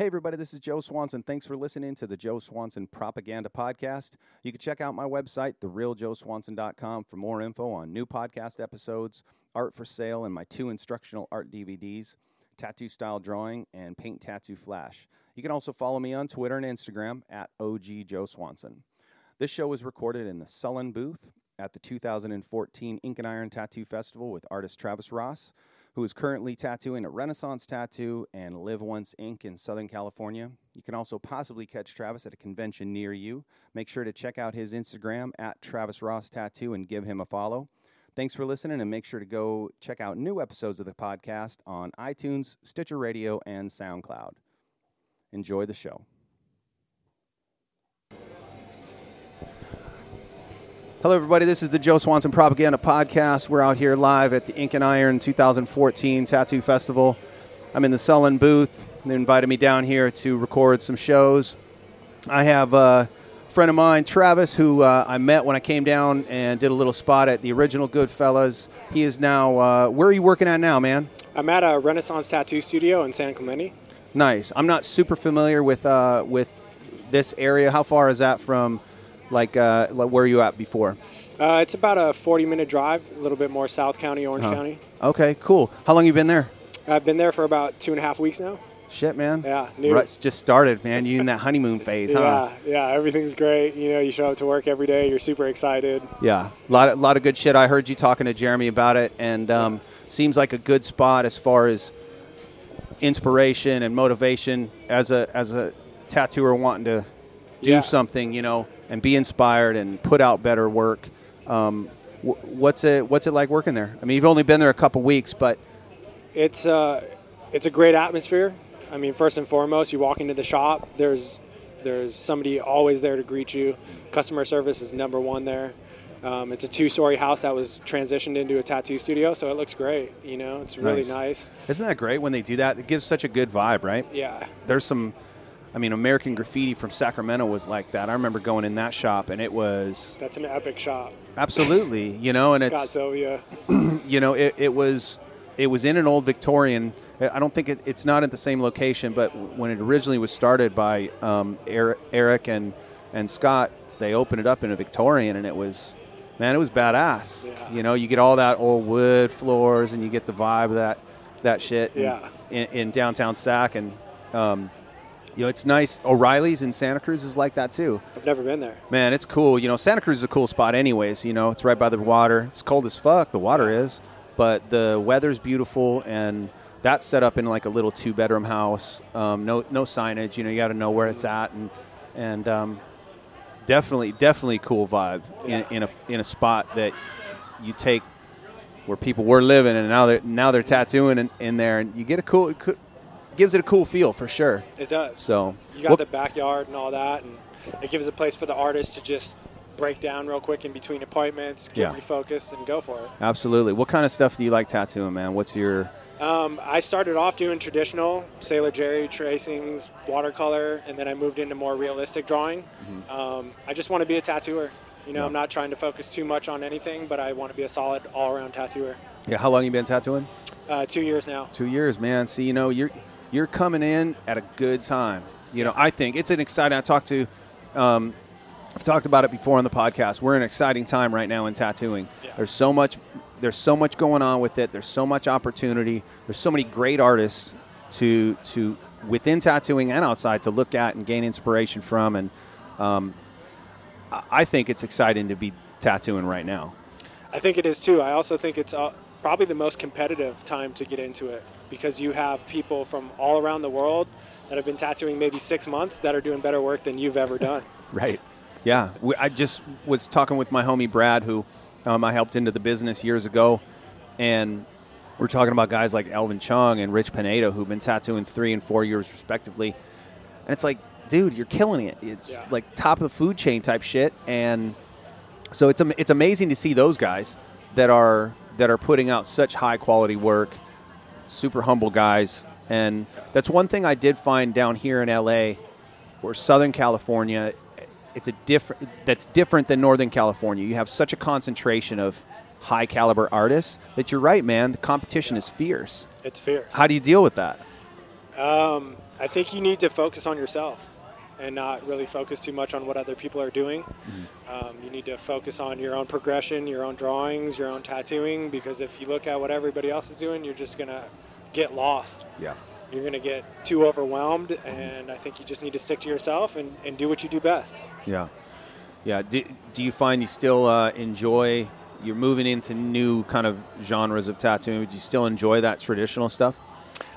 Hey, everybody, this is Joe Swanson. Thanks for listening to the Joe Swanson Propaganda Podcast. You can check out my website, therealjoeswanson.com, for more info on new podcast episodes, art for sale, and my two instructional art DVDs tattoo style drawing and paint tattoo flash. You can also follow me on Twitter and Instagram at OG Joe Swanson. This show was recorded in the Sullen booth at the 2014 Ink and Iron Tattoo Festival with artist Travis Ross who is currently tattooing a Renaissance Tattoo and Live Once Ink in Southern California. You can also possibly catch Travis at a convention near you. Make sure to check out his Instagram at Travis Ross Tattoo and give him a follow. Thanks for listening, and make sure to go check out new episodes of the podcast on iTunes, Stitcher Radio, and SoundCloud. Enjoy the show. Hello, everybody. This is the Joe Swanson Propaganda Podcast. We're out here live at the Ink and Iron 2014 Tattoo Festival. I'm in the Sullen booth. They invited me down here to record some shows. I have a friend of mine, Travis, who uh, I met when I came down and did a little spot at the original Goodfellas. He is now, uh, where are you working at now, man? I'm at a Renaissance Tattoo Studio in San Clemente. Nice. I'm not super familiar with uh, with this area. How far is that from? Like, uh, like where are you at before? Uh, it's about a 40 minute drive, a little bit more South County, Orange Oh. County. Okay, cool. How long you been there? I've been there for about two and a half weeks now. Shit, man. Yeah, new. Right, just started, man. You in that honeymoon phase, huh? Yeah, yeah, everything's great. You know, you show up to work every day, you're super excited. Yeah, a lot, of, lot of good shit. I heard you talking to Jeremy about it, and um, seems like a good spot as far as inspiration and motivation as a as a tattooer wanting to do Yeah. something, you know, and be inspired and put out better work. Um, wh- what's it What's it like working there? I mean, you've only been there a couple weeks, but It's uh, it's a great atmosphere. I mean, first and foremost, you walk into the shop. There's there's somebody always there to greet you. Customer service is number one there. Um, it's a two-story house that was transitioned into a tattoo studio, so it looks great. You know, it's really Nice. nice. isn't that great when they do that? It gives such a good vibe, right? Yeah, there's some I mean American Graffiti from Sacramento was like that. I remember going in that shop and it was that's an epic shop. absolutely, you know, and it's Scott it's Sylvia. you know, it, it was it was in an old Victorian I don't think it, it's not at the same location, but when it originally was started by um, Eric, Eric and and Scott, they opened it up in a Victorian, and it was, man, it was badass. Yeah. You know, you get all that old wood floors, and you get the vibe of that that shit. Yeah. In, in downtown Sac, and um, you know, it's nice. O'Reilly's in Santa Cruz is like that too. I've never been there. Man, it's cool. You know, Santa Cruz is a cool spot, anyways. You know, it's right by the water. It's cold as fuck. The water is, but the weather's beautiful, and that's set up in like a little two-bedroom house. Um, no, no signage. You know, you got to know where it's at, and and um, definitely, definitely cool vibe in, in a in a spot that you take where people were living, and now they're now they're tattooing in, in there, and you get a cool. Gives it a cool feel for sure. It does. So you got what- the backyard and all that, and it gives a place for the artist to just break down real quick in between appointments, get Yeah. refocused, and go for it. absolutely. What kind of stuff do you like tattooing, man? What's your Um, I started off doing traditional Sailor Jerry tracings, watercolor, and then I moved into more realistic drawing. Mm-hmm. Um, I just want to be a tattooer. You know, Yeah. I'm not trying to focus too much on anything, but I want to be a solid all-around tattooer. yeah? How long you been tattooing? Uh, two years now. Two years, man. See, you know, you're you're coming in at a good time. You know, I think it's an exciting. I talked to, um, I've talked about it before on the podcast. We're in an exciting time right now in tattooing. Yeah. There's so much, there's so much going on with it. There's so much opportunity. There's so many great artists to to within tattooing and outside to look at and gain inspiration from. And um, I- think it's exciting to be tattooing right now. I think it is too. I also think it's uh, probably the most competitive time to get into it because you have people from all around the world that have been tattooing maybe six months that are doing better work than you've ever done. Right. Yeah. We, I just was talking with my homie Brad, who um, I helped into the business years ago, and we're talking about guys like Elvin Chung and Rich Pineda who've been tattooing three and four years respectively, and it's like, dude, you're killing it. It's Yeah. like top of the food chain type shit, and so it's it's amazing to see those guys that are that are putting out such high quality work, super humble guys, and that's one thing I did find down here in LA or Southern California, it's a different. That's different than Northern California. You have such a concentration of high caliber artists that you're right, man. The competition is fierce. It's fierce. How do you deal with that? Um, I think you need to focus on yourself and not really focus too much on what other people are doing. Mm-hmm. Um, you need to focus on your own progression, your own drawings, your own tattooing, because if you look at what everybody else is doing, you're just going to get lost. Yeah. You're going to get too overwhelmed, and I think you just need to stick to yourself and, and do what you do best. Yeah. Yeah. Do, do you find you still uh, enjoy? You're moving into new kind of genres of tattooing. Do you still enjoy that traditional stuff?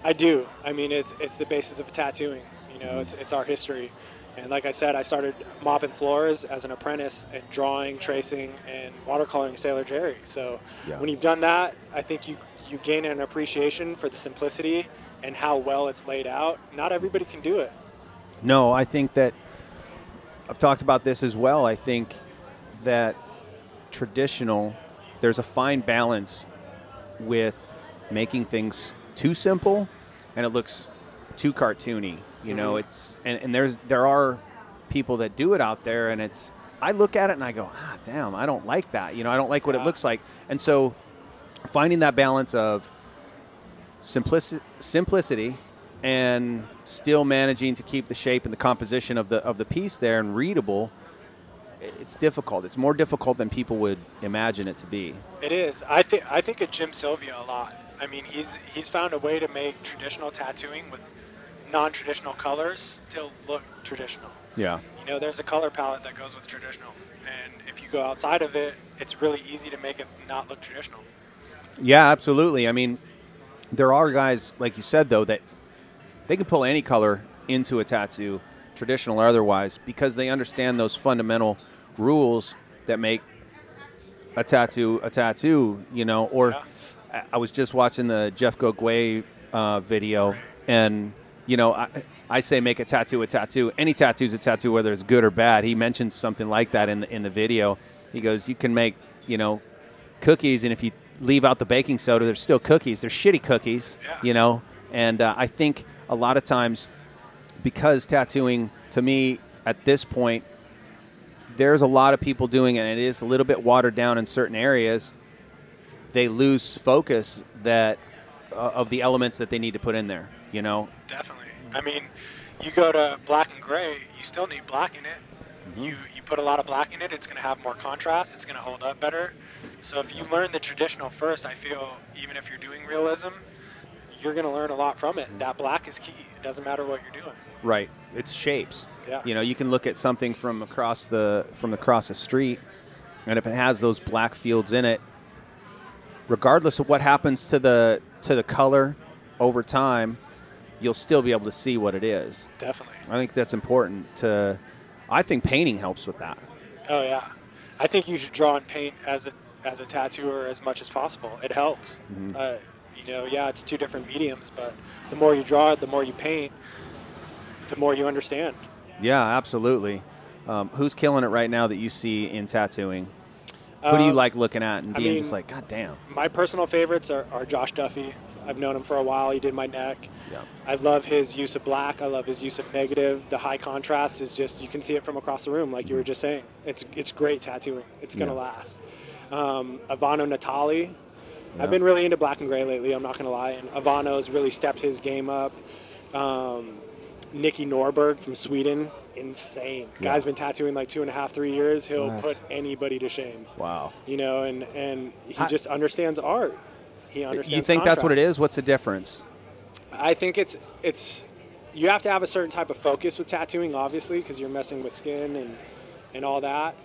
I do. I mean, it's it's the basis of tattooing. You know, it's it's our history. And like I said, I started mopping floors as an apprentice and drawing, tracing, and watercoloring Sailor Jerry. So Yeah. when you've done that, I think you you gain an appreciation for the simplicity and how well it's laid out. Not everybody can do it. No, I think that I've talked about this as well. I think that traditional, there's a fine balance with making things too simple and it looks too cartoony. You know, it's and, and there's there are people that do it out there and it's I look at it and I go, ah damn, I don't like that. You know, I don't like what it looks like. And so finding that balance of simplici- simplicity and still managing to keep the shape and the composition of the of the piece there and readable it's difficult it's more difficult than people would imagine it to be It is. I think I think of Jim Sylvia a lot. I mean, he's he's found a way to make traditional tattooing with non-traditional colors still look traditional. yeah You know, there's a color palette that goes with traditional, and if you go outside of it, it's really easy to make it not look traditional. yeah absolutely i mean there are guys like you said though that they can pull any color into a tattoo traditional or otherwise because they understand those fundamental rules that make a tattoo a tattoo you know or Yeah. I- was just watching the Jeff Gogue uh, video, and you know, I, I say make a tattoo a tattoo. Any tattoo's a tattoo, whether it's good or bad. He mentions something like that in the in the video. He goes, you can make you know cookies, and if you leave out the baking soda, there's still cookies. They're shitty cookies, Yeah. you know. And uh, I think a lot of times, because tattooing to me at this point, there's a lot of people doing it, and it is a little bit watered down in certain areas they lose focus that uh, of the elements that they need to put in there. You know, Definitely. I mean, you go to black and gray, you still need black in it. Mm-hmm. You you put a lot of black in it, it's going to have more contrast. It's going to hold up better. So if you learn the traditional first, I feel even if you're doing realism, you're going to learn a lot from it. That black is key. It doesn't matter what you're doing. right? It's shapes. Yeah. You know, you can look at something from across the from across the street, and if it has those black fields in it, regardless of what happens to the to the color over time, you'll still be able to see what it is. Definitely. I think that's important to. I think painting helps with that. Oh yeah, I think you should draw and paint as a as a tattooer as much as possible. It helps. Uh, you know, yeah, it's two different mediums, but the more you draw it, the more you paint, the more you understand. Yeah, absolutely. Um, who's killing it right now that you see in tattooing? Who do you Uh, like looking at and I being just like, God damn? My personal favorites are, are Josh Duffy. I've known him for a while. He did my neck. Yeah. I love his use of black. I love his use of negative. The high contrast is just you can see it from across the room, like you were just saying. It's it's great tattooing. It's gonna Yeah. last. Um, Ivano Natali. Yeah. I've been really into black and gray lately. I'm not gonna lie. And Ivano's really stepped his game up. Um, Niki Norberg from Sweden, insane. Yeah. Guy's been tattooing like two and a half, three years. He'll What? put anybody to shame Wow. you know, and and he How- just understands art. He understands. You think that's what it is? What's the difference? I think it's it's you have to have a certain type of focus with tattooing, obviously, because you're messing with skin and and all that.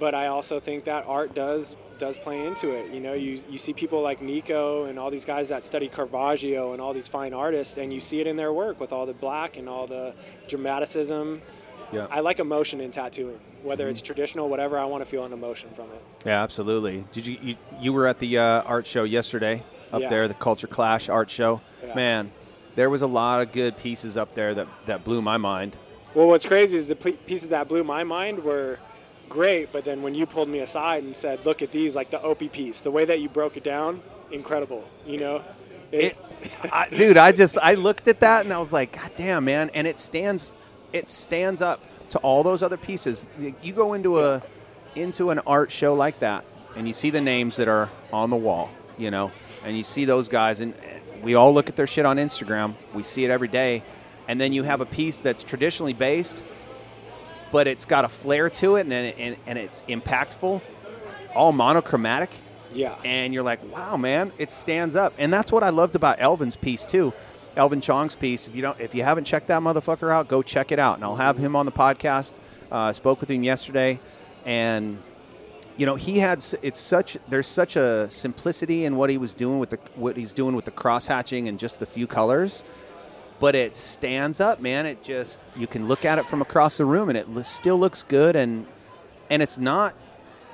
But I also think that art does does play into it. You know, you you see people like Nico and all these guys that study Caravaggio and all these fine artists, and you see it in their work with all the black and all the dramaticism. Yeah. I like emotion in tattooing, whether it's traditional, whatever. I want to feel an emotion from it. Yeah, absolutely. Did you you, you were at the uh, art show yesterday up Yeah. there, the Culture Clash art show? Yeah. Man, there was a lot of good pieces up there that that blew my mind. Well, what's crazy is the pieces that blew my mind were great, but then when you pulled me aside and said, "Look at these," like the Opie piece, the way that you broke it down, incredible. You know, It, I, dude, I just I looked at that and I was like, God damn, man! And it stands, it stands up to all those other pieces. You go into a into an art show like that, and you see the names that are on the wall, you know, and you see those guys, and we all look at their shit on Instagram. We see it every day, and then you have a piece that's traditionally based, but it's got a flair to it and and, and it's impactful, all monochromatic. Yeah. And you're like, wow, man, it stands up. And that's what I loved about Elvin's piece too. Elvin Chong's piece. If you don't, if you haven't checked that motherfucker out, go check it out. And I'll have him on the podcast. Uh, spoke with him yesterday, and you know he had it's such there's such a simplicity in what he was doing with the what he's doing with the cross hatching and just the few colors but it stands up man it just you can look at it from across the room and it still looks good and and it's not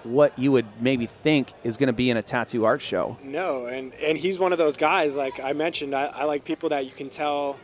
what you would maybe think is going to be in a tattoo art show no and and he's one of those guys like i mentioned I, I like people that you can tell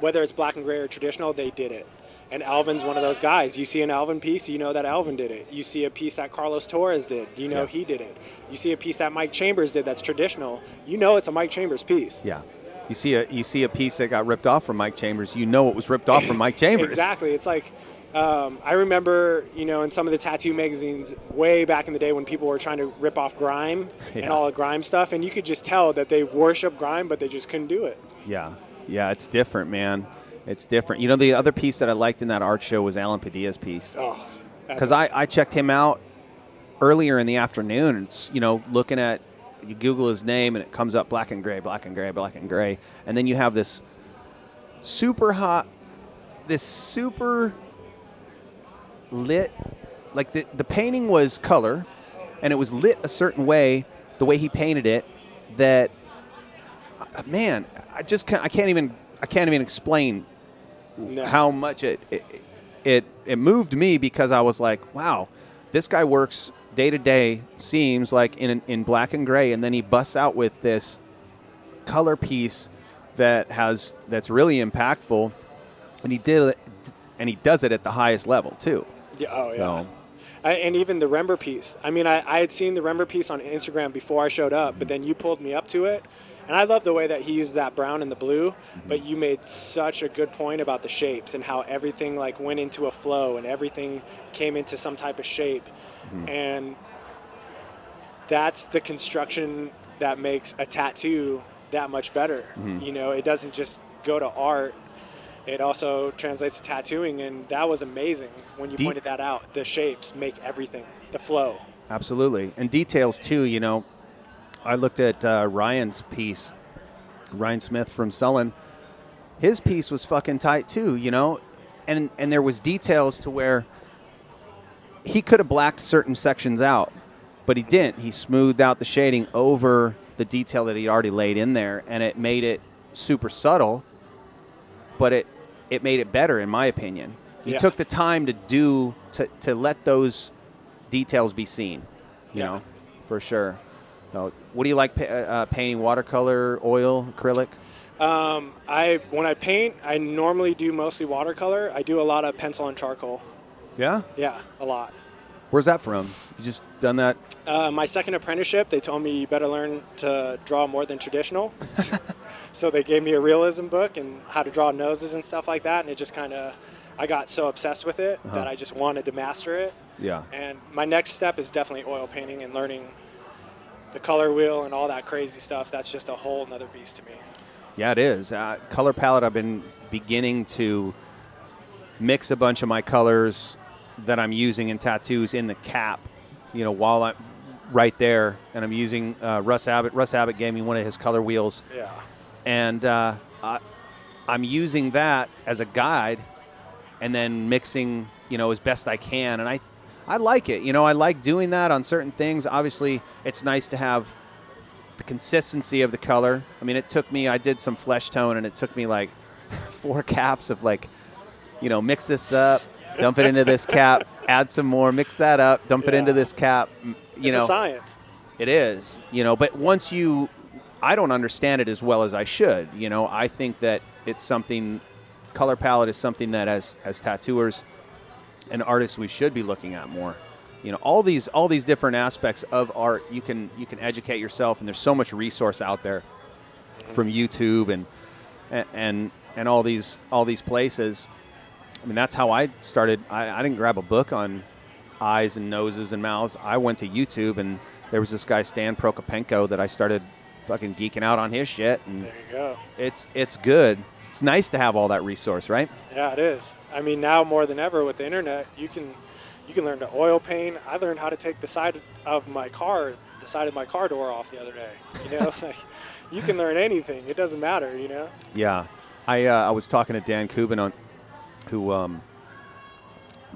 whether it's black and gray or traditional they did it and Alvin's one of those guys. You see an Alvin piece, you know that Alvin did it. You see a piece that Carlos Torres did, you know yeah. he did it. You see a piece that Mike Chambers did that's traditional, you know it's a Mike Chambers piece. Yeah. You see a you see a piece that got ripped off from Mike Chambers, you know it was ripped off from Mike Chambers. exactly. It's like um, I remember, you know, in some of the tattoo magazines way back in the day when people were trying to rip off grime yeah. and all the grime stuff, and you could just tell that they worship grime, but they just couldn't do it. Yeah, yeah, it's different, man. It's different. You know, the other piece that I liked in that art show was Alan Padilla's piece. Oh, because I, I checked him out earlier in the afternoon. It's you know looking at you Google his name and it comes up black and gray, black and gray, black and gray, and then you have this super hot, this super lit, like the the painting was color, and it was lit a certain way, the way he painted it, that uh, man, I just can't, I can't even I can't even explain no. how much it, it it it moved me because I was like, wow, this guy works day to day. Seems like in in black and gray, and then he busts out with this color piece that has that's really impactful, and he did it, and he does it at the highest level too. Yeah. Oh yeah. So, I, and even the Rember piece. I mean, I, I had seen the Rember piece on Instagram before I showed up, but then you pulled me up to it, and I love the way that he used that brown and the blue, but you made such a good point about the shapes and how everything like went into a flow and everything came into some type of shape. Mm-hmm. And that's the construction that makes a tattoo that much better. Mm-hmm. You know, it doesn't just go to art. It also translates to tattooing, and that was amazing when you Deep. pointed that out. The shapes make everything, the flow. Absolutely, and details too. You know, I looked at uh, Ryan's piece, Ryan Smith from Sullen. His piece was fucking tight too, you know, and and there was details to where he could have blacked certain sections out, but he didn't. He smoothed out the shading over the detail that he already laid in there, and it made it super subtle, but it it made it better in my opinion. He yeah. took the time to do to to let those details be seen, you yeah. know, for sure. No. What do you like uh, painting? Watercolor, oil, acrylic? Um, I when I paint, I normally do mostly watercolor. I do a lot of pencil and charcoal. Yeah. Yeah, a lot. Where's that from? You just done that? Uh, my second apprenticeship, they told me you better learn to draw more than traditional. so they gave me a realism book and how to draw noses and stuff like that, and it just kind of, I got so obsessed with it uh-huh. that I just wanted to master it. Yeah. And my next step is definitely oil painting and learning the color wheel and all that crazy stuff, that's just a whole another beast to me. Yeah, it is. Uh, color palette, I've been beginning to mix a bunch of my colors that I'm using in tattoos in the cap, you know, while I'm right there, and I'm using uh, Russ Abbott. Russ Abbott gave me one of his color wheels. Yeah. And uh, I, I'm using that as a guide and then mixing, you know, as best I can. And I I like it. You know, I like doing that on certain things. Obviously, it's nice to have the consistency of the color. I mean, it took me, I did some flesh tone, and it took me like four caps of like, you know, mix this up, dump it into this cap, add some more, mix that up, dump yeah. it into this cap. You it's know, science. It is. You know, but once you, I don't understand it as well as I should. You know, I think that it's something. Color palette is something that as as tattooers and artists we should be looking at more you know all these all these different aspects of art you can you can educate yourself and there's so much resource out there from YouTube and and and all these all these places I mean that's how I started I, I didn't grab a book on eyes and noses and mouths I went to YouTube and there was this guy Stan Prokopenko that I started fucking geeking out on his shit and there you go it's it's good it's nice to have all that resource, right? Yeah, it is. I mean, now more than ever with the internet, you can you can learn to oil paint. I learned how to take the side of my car, the side of my car door off the other day. You know, like you can learn anything. It doesn't matter. You know. Yeah, I uh, I was talking to Dan Kubin on who um,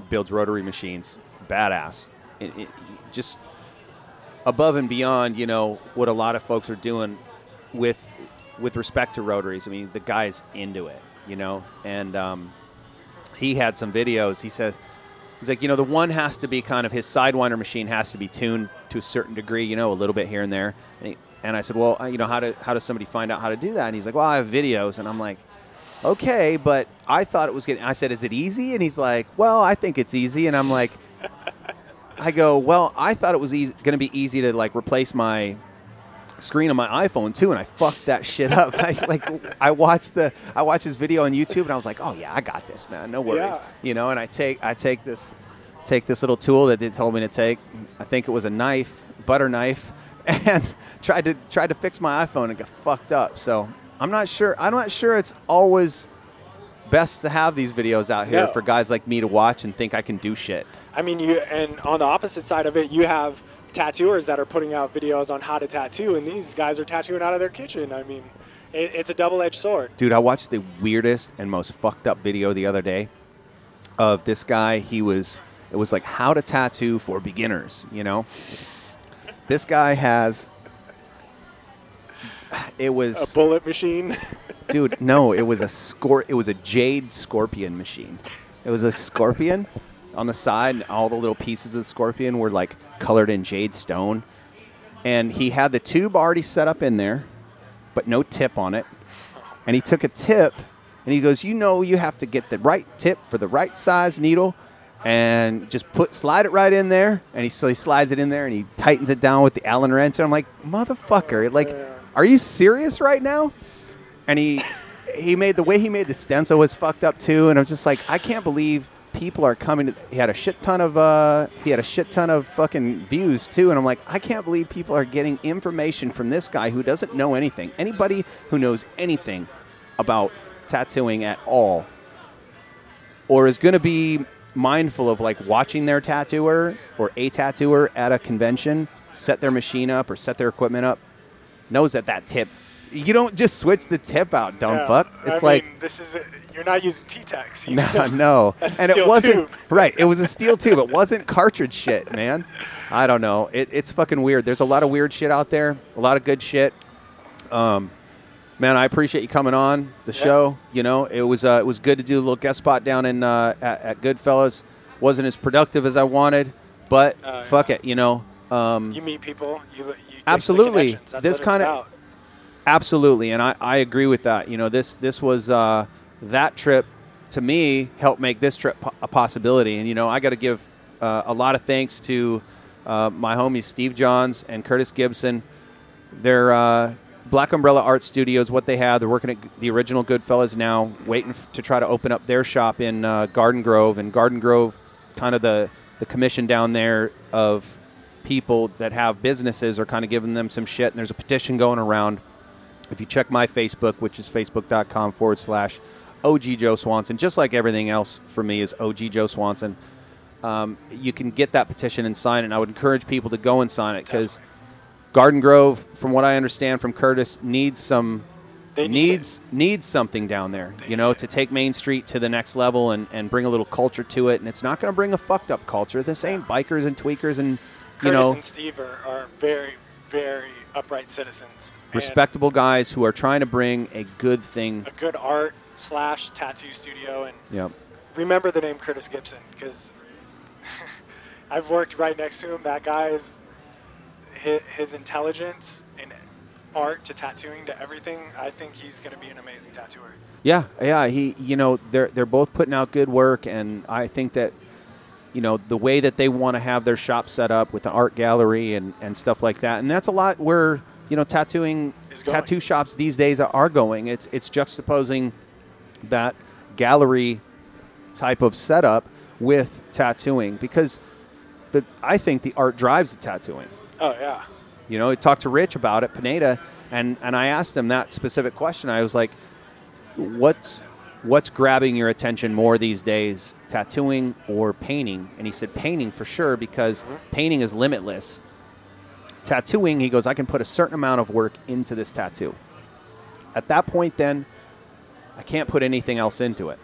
builds rotary machines, badass. It, it, just above and beyond, you know, what a lot of folks are doing with with respect to rotaries. I mean, the guy's into it, you know, and um, he had some videos. He says he's like, you know, the one has to be kind of his sidewinder machine has to be tuned to a certain degree, you know, a little bit here and there. And, he, and I said, well, you know, how do how does somebody find out how to do that? And he's like, well, I have videos, and I'm like. Okay, but I thought it was getting. I said, "Is it easy?" And he's like, "Well, I think it's easy." And I'm like, I go, well, I thought it was going to be easy to like replace my screen on my iPhone too, and I fucked that shit up. I, like I watched the I watched his video on YouTube, and I was like, oh yeah, I got this, man, no worries, Yeah. you know. And I take I take this take this little tool that they told me to take. I think it was a knife, butter knife, and tried to tried to fix my iPhone and got fucked up. So I'm not sure. I'm not sure it's always best to have these videos out here No. for guys like me to watch and think I can do shit. I mean, you and on the opposite side of it, you have tattooers that are putting out videos on how to tattoo, and these guys are tattooing out of their kitchen. I mean, it, it's a double-edged sword. Dude, I watched the weirdest and most fucked up video the other day of this guy. He was, it was like how to tattoo for beginners, you know? This guy has, it was A bullet machine. dude, no, it was a scor, it was a jade scorpion machine. It was a scorpion on the side, and all the little pieces of the scorpion were like colored in jade stone. And he had the tube already set up in there, but no tip on it. And he took a tip and he goes, You know, you have to get the right tip for the right size needle and just put slide it right in there. And he, so he slides it in there and he tightens it down with the Allen wrench. And I'm like, Motherfucker, oh, like, are you serious right now? And he he made the way he made the stencil was fucked up too. And I'm just like, I can't believe people are coming to he had a shit ton of uh he had a shit ton of fucking views too and i'm like i can't believe people are getting information from this guy who doesn't know anything anybody who knows anything about tattooing at all or is going to be mindful of like watching their tattooer or a tattooer at a convention set their machine up or set their equipment up knows that that tip you don't just switch the tip out dumb Yeah. fuck I it's like mean, this is. You're not using T-Tex. you no, no. That's a and it wasn't tube. right. It was a steel tube. It wasn't cartridge shit, man. I don't know. It, it's fucking weird. There's a lot of weird shit out there. A lot of good shit. Um, man, I appreciate you coming on the Yeah. show. You know, it was uh, it was good to do a little guest spot down in uh, at, at Goodfellas. wasn't as productive as I wanted, but Oh, fuck yeah. it. You know. Um, You meet people. You, you Absolutely. This kinda- Absolutely, and I, I agree with that. You know, this this was uh, that trip to me helped make this trip a possibility. And you know, I got to give uh, a lot of thanks to uh, my homies Steve Johns and Curtis Gibson. They're uh, Black Umbrella Art Studios. What they have, they're working at the original Goodfellas now, waiting f- to try to open up their shop in uh, Garden Grove. And Garden Grove, kind of the the commission down there of people that have businesses are kind of giving them some shit. And there's a petition going around if you check my Facebook, which is facebook.com forward slash OG Joe Swanson, just like everything else for me is OG Joe Swanson, um, you can get that petition and sign it. And I would encourage people to go and sign it because Garden Grove, from what I understand from Curtis, needs some They need needs needs something down there, you know, to take Main Street to the next level and, and bring a little culture to it. And it's not going to bring a fucked up culture. This ain't bikers and tweakers and you Curtis know and Steve are, are very, very upright citizens. Respectable guys who are trying to bring a good thing. A good art slash tattoo studio. And Yep. remember the name Curtis Gibson because I've worked right next to him. That guy is his, his intelligence in art to tattooing to everything. I think he's going to be an amazing tattooer. Yeah, yeah. He, you know, they're they're both putting out good work, and I think that, you know, the way that they want to have their shop set up with an art gallery and and stuff like that, and that's a lot where you know tattooing tattoo shops these days are going. It's it's juxtaposing that gallery type of setup with tattooing because the I think the art drives the tattooing. Oh yeah. You know, I talked to Rich about it, Pineda, and, and I asked him that specific question. I was like, what's what's grabbing your attention more these days, tattooing or painting? And he said painting for sure because mm-hmm. painting is limitless. Tattooing, he goes, I can put a certain amount of work into this tattoo. At that point, then, I can't put anything else into it.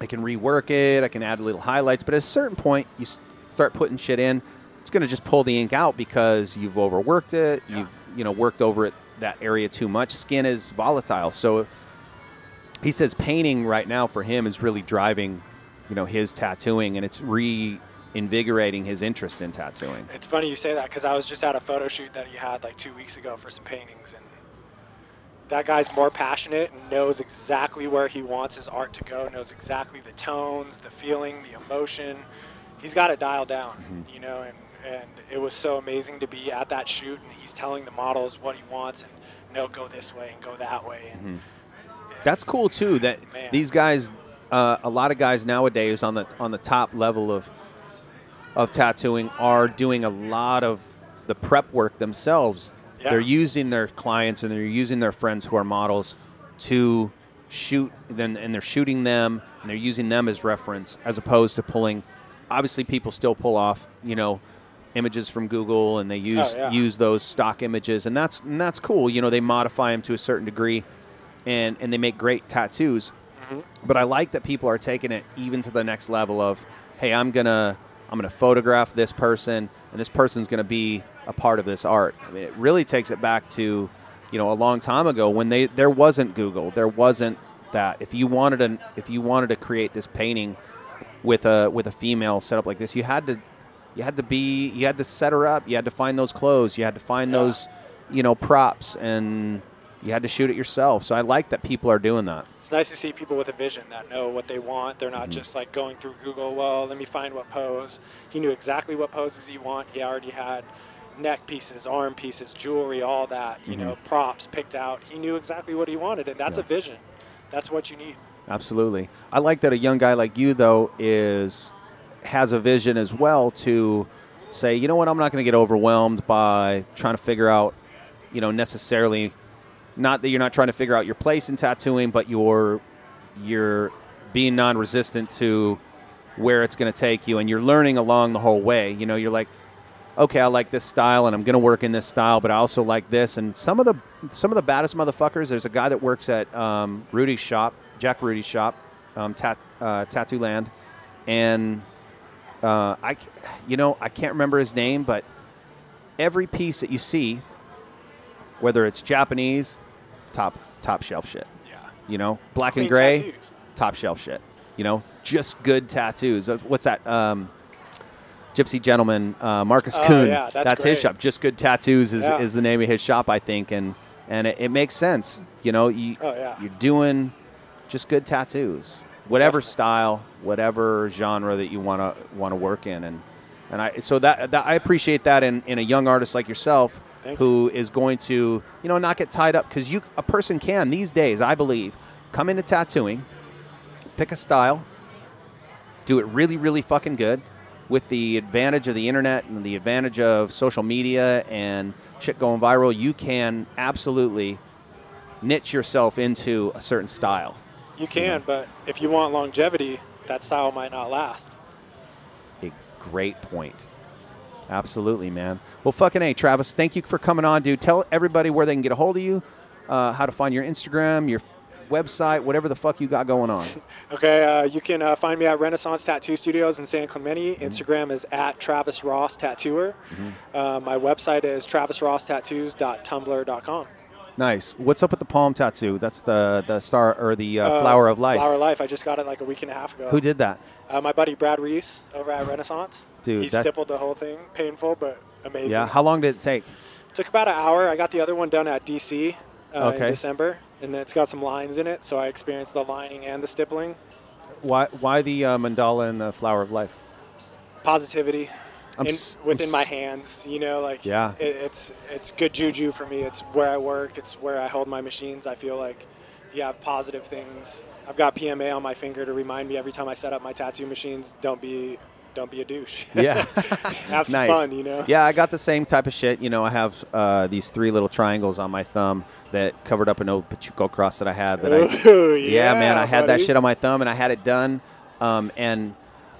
I can rework it, I can add little highlights, but at a certain point, you start putting shit in, it's going to just pull the ink out because you've overworked it, you've you know worked over it that area too much. Skin is volatile, so he says painting right now for him is really driving, you know, his tattooing, and it's reinvigorating his interest in tattooing. It's funny you say that because I was just at a photo shoot that he had like two weeks ago for some paintings, and that guy's more passionate and knows exactly where he wants his art to go, knows exactly the tones, the feeling, the emotion. He's got it dialed down, you know, and, and it was so amazing to be at that shoot, and he's telling the models what he wants, and no, go this way and go that way, and That's cool too. That Man. these guys, uh, a lot of guys nowadays on the on the top level of of tattooing are doing a lot of the prep work themselves. Yeah. They're using their clients and they're using their friends who are models to shoot then and they're shooting them and they're using them as reference as opposed to pulling obviously people still pull off, you know, images from Google and they use Oh, yeah. use those stock images and that's and that's cool. You know, they modify them to a certain degree and and they make great tattoos. Mm-hmm. But I like that people are taking it even to the next level of, hey, I'm gonna I'm gonna photograph this person, and this person's gonna be a part of this art. I mean, it really takes it back to, you know, a long time ago when they there wasn't Google, there wasn't that. If you wanted to if you wanted to create this painting with a with a female set up like this, you had to you had to be you had to set her up, you had to find those clothes, you had to find Yeah. those, you know, props, and you had to shoot it yourself. So I like that people are doing that. it's nice to see people with a vision that know what they want. They're Mm-hmm. not just like going through Google. Well, let me find what pose. He knew exactly what poses he want. He already had neck pieces, arm pieces, jewelry, all that. You know, props picked out. He knew exactly what he wanted, and that's Mm-hmm. Yeah. a vision. That's what you need. Absolutely. I like that a young guy like you though is has a vision as well to say, you know what, I'm not going to get overwhelmed by trying to figure out, you know, necessarily not that you're not trying to figure out your place in tattooing, but you're you're being non-resistant to where it's going to take you and you're learning along the whole way. You know, you're like okay, I like this style and I'm going to work in this style, but I also like this. And some of the some of the baddest motherfuckers. There's a guy that works at um, Rudy's shop, Jack Rudy's shop, um, tat, uh, Tattoo Land, and uh, I, you know, I can't remember his name, but every piece that you see, whether it's Japanese, top top shelf shit. Yeah. You know, black Clean and gray, tattoos. top shelf shit. You know, just good tattoos. What's that? Um, Gypsy gentleman, uh, Marcus Oh, Kuhn. yeah, that's his great. shop. Just good tattoos is, Yeah. is the name of his shop, I think, and and it, it makes sense. You know, you Oh, yeah. you're doing just good tattoos, whatever Definitely. style, whatever genre that you want to want to work in, and and I so that, that I appreciate that in, in a young artist like yourself Thank who is going to you know not get tied up because you a person can these days I believe come into tattooing, pick a style, do it really really fucking good with the advantage of the internet and the advantage of social media and shit going viral you can absolutely niche yourself into a certain style. You can, but if you want longevity, that style might not last. a great point. Absolutely man. Well fucking hey travis thank you for coming on dude. Tell everybody where they can get a hold of you uh, how to find your instagram your website whatever the fuck you got going on Okay, uh, you can uh, find me at Renaissance Tattoo Studios in San Clemente. Instagram is at Travis Ross Tattooer. Uh, my website is travisrosstattoos.tumblr.com. nice what's up with the palm tattoo that's the the star or the uh, Uh, flower of life Flower of Life. I just got it like a week and a half ago. who did that Uh, my buddy Brad Reese over at Renaissance. Dude, he that- stippled the whole thing. Painful, but amazing. yeah how long did it take Took about an hour. I got the other one done at DC uh, Okay. in December, and then it's got some lines in it, so I experienced the lining and the stippling. why why the uh, mandala and the flower of life Positivity. In, s- within my hands, you know, like Yeah. it, it's it's good juju for me. It's where I work. It's where I hold my machines. I feel like have positive things. I've got PMA on my finger to remind me every time I set up my tattoo machines. Don't be don't be a douche. Yeah. Have some Nice. fun, you know. Yeah, I got the same type of shit. You know, I have uh, these three little triangles on my thumb that covered up an old Pachuco cross that I had. That I, Ooh, yeah, man, I had that shit on my thumb and I had it done. Um, and,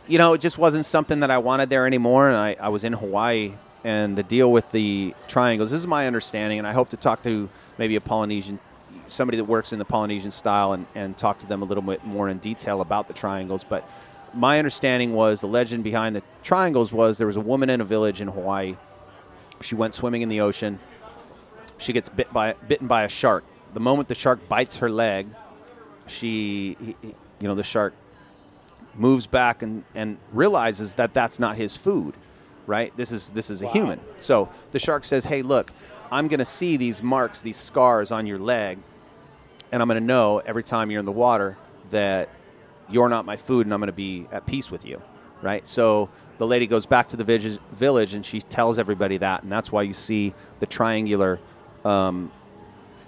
you know, it just wasn't something that I wanted there anymore. And I, I was in Hawaii. And the deal with the triangles, this is my understanding, and I hope to talk to maybe a Polynesian, somebody that works in the Polynesian style, and, and talk to them a little bit more in detail about the triangles. But my understanding was the legend behind the triangles was there was a woman in a village in Hawaii. She went swimming in the ocean. She gets bit by bitten by a shark. The moment the shark bites her leg, she, he- he- you know, the shark moves back and, and realizes that that's not his food, right? This is this is a Wow. human. So the shark says, "Hey, look, I'm going to see these marks, these scars on your leg, and I'm going to know every time you're in the water that you're not my food, and I'm going to be at peace with you, right?" So the lady goes back to the village, village and she tells everybody that, and that's why you see the triangular, um,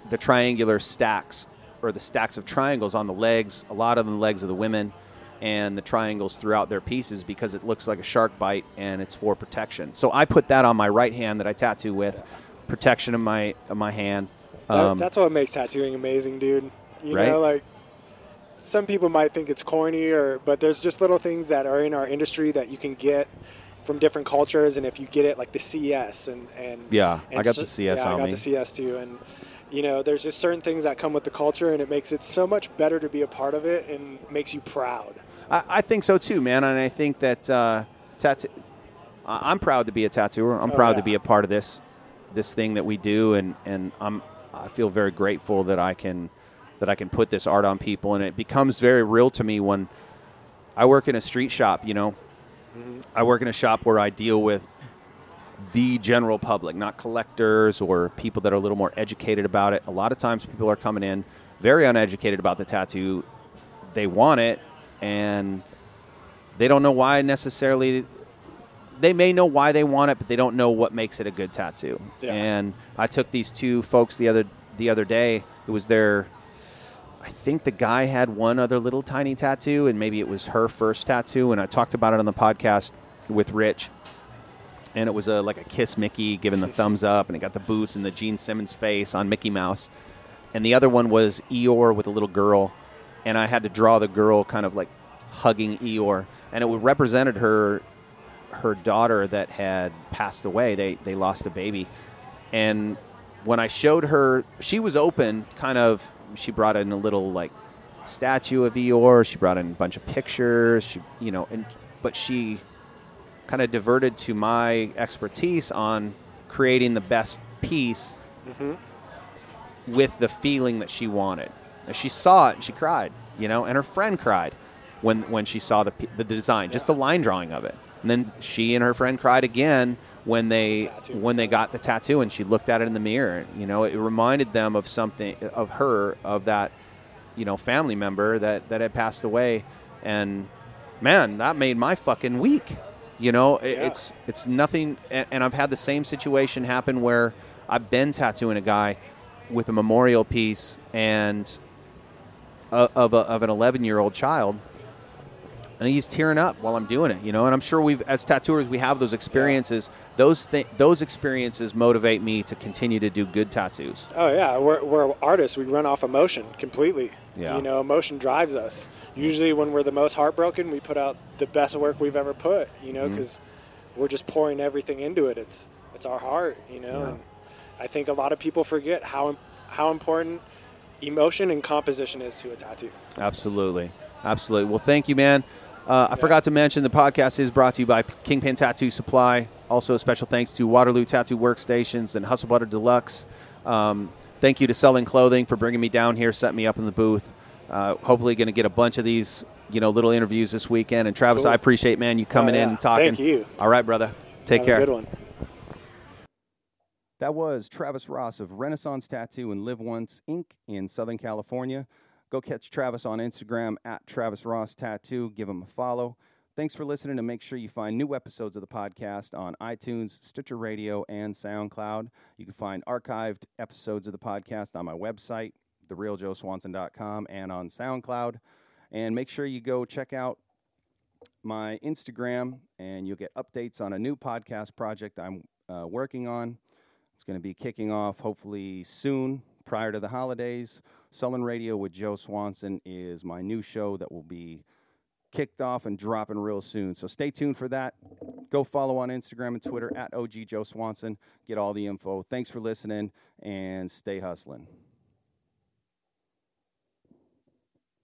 the triangular stacks or the stacks of triangles on the legs. A lot of the legs of the women, and the triangles throughout their pieces because it looks like a shark bite and it's for protection. So I put that on my right hand that I tattoo with, protection of my of my hand. Um, that's what makes tattooing amazing, dude. You Right? know, like some people might think it's corny, or but there's just little things that are in our industry that you can get from different cultures, and if you get it, like the CS and and Yeah, I and got the CS yeah, I got me. the CS too, and you know, there's just certain things that come with the culture, and it makes it so much better to be a part of it, and makes you proud. I, I think so too, man, and I think that uh, tattoo. I- I'm proud to be a tattooer. I'm Oh, proud to be a part of this this thing that we do, and and I'm I feel very grateful that I can that I can put this art on people, and it becomes very real to me when I work in a street shop. You know, I work in a shop where I deal with the general public, not collectors or people that are a little more educated about it. A lot of times, people are coming in very uneducated about the tattoo. They want it, and they don't know why necessarily. They may know why they want it, but they don't know what makes it a good tattoo. Yeah. And I took these two folks the other the other day. It was their I think the guy had one other little tiny tattoo, and maybe it was her first tattoo. And I talked about it on the podcast with Rich, and it was a like a kiss Mickey giving the thumbs up, and it got the boots and the Gene Simmons face on Mickey Mouse. And the other one was Eeyore with a little girl, and I had to draw the girl kind of like hugging Eeyore, and it represented her her daughter that had passed away. They they lost a baby, and when I showed her, she was open, kind of. She brought in a little like statue of Eeyore. She brought in a bunch of pictures. She, you know, and but she kind of diverted to my expertise on creating the best piece mm-hmm. with the feeling that she wanted. And she saw it and she cried, you know, and her friend cried when when she saw the the design, just the line drawing of it. And then she and her friend cried again when they Tattoo. when they got the tattoo and she looked at it in the mirror. You know, it reminded them of something of her of that you know family member that that had passed away and man that made my fucking week you know it, Yeah. it's it's nothing and, and i've had the same situation happen where i've been tattooing a guy with a memorial piece and uh, of, a, of an 11 year old child and he's tearing up while I'm doing it, you know. And I'm sure we've, as tattooers, we have those experiences. Those th- those experiences motivate me to continue to do good tattoos. Oh yeah, we're, we're artists. We run off emotion completely. Yeah. You know, emotion drives us. Usually, when we're the most heartbroken, we put out the best work we've ever put. You Mm-hmm. know, because we're just pouring everything into it. It's it's our heart. You know, Yeah. and I think a lot of people forget how how important emotion and composition is to a tattoo. Absolutely, absolutely. Well, thank you, man. Uh, I forgot to mention the podcast is brought to you by Kingpin Tattoo Supply. Also, a special thanks to Waterloo Tattoo Workstations and Hustle Butter Deluxe. Um, thank you to Sullen Clothing for bringing me down here, setting me up in the booth. Uh, hopefully, going to get a bunch of these, you know, little interviews this weekend. And Travis, Cool. I appreciate, man, you coming Oh, in and talking. Thank you. All right, brother. Take Have care. A good one. That was Travis Ross of Renaissance Tattoo and Live Once Ink in Southern California. Go catch Travis on Instagram at Travis Ross Tattoo. Give him a follow. Thanks for listening and make sure you find new episodes of the podcast on iTunes, Stitcher Radio, and SoundCloud. You can find archived episodes of the podcast on my website, therealjoeswanson.com, and on SoundCloud. And make sure you go check out my Instagram, and you'll get updates on a new podcast project I'm uh, working on. It's going to be kicking off hopefully soon, prior to the holidays. Sullen Radio with Joe Swanson is my new show that will be kicked off and dropping real soon. So stay tuned for that. Go follow on Instagram and Twitter at OG Joe Swanson. Get all the info. Thanks for listening and stay hustling.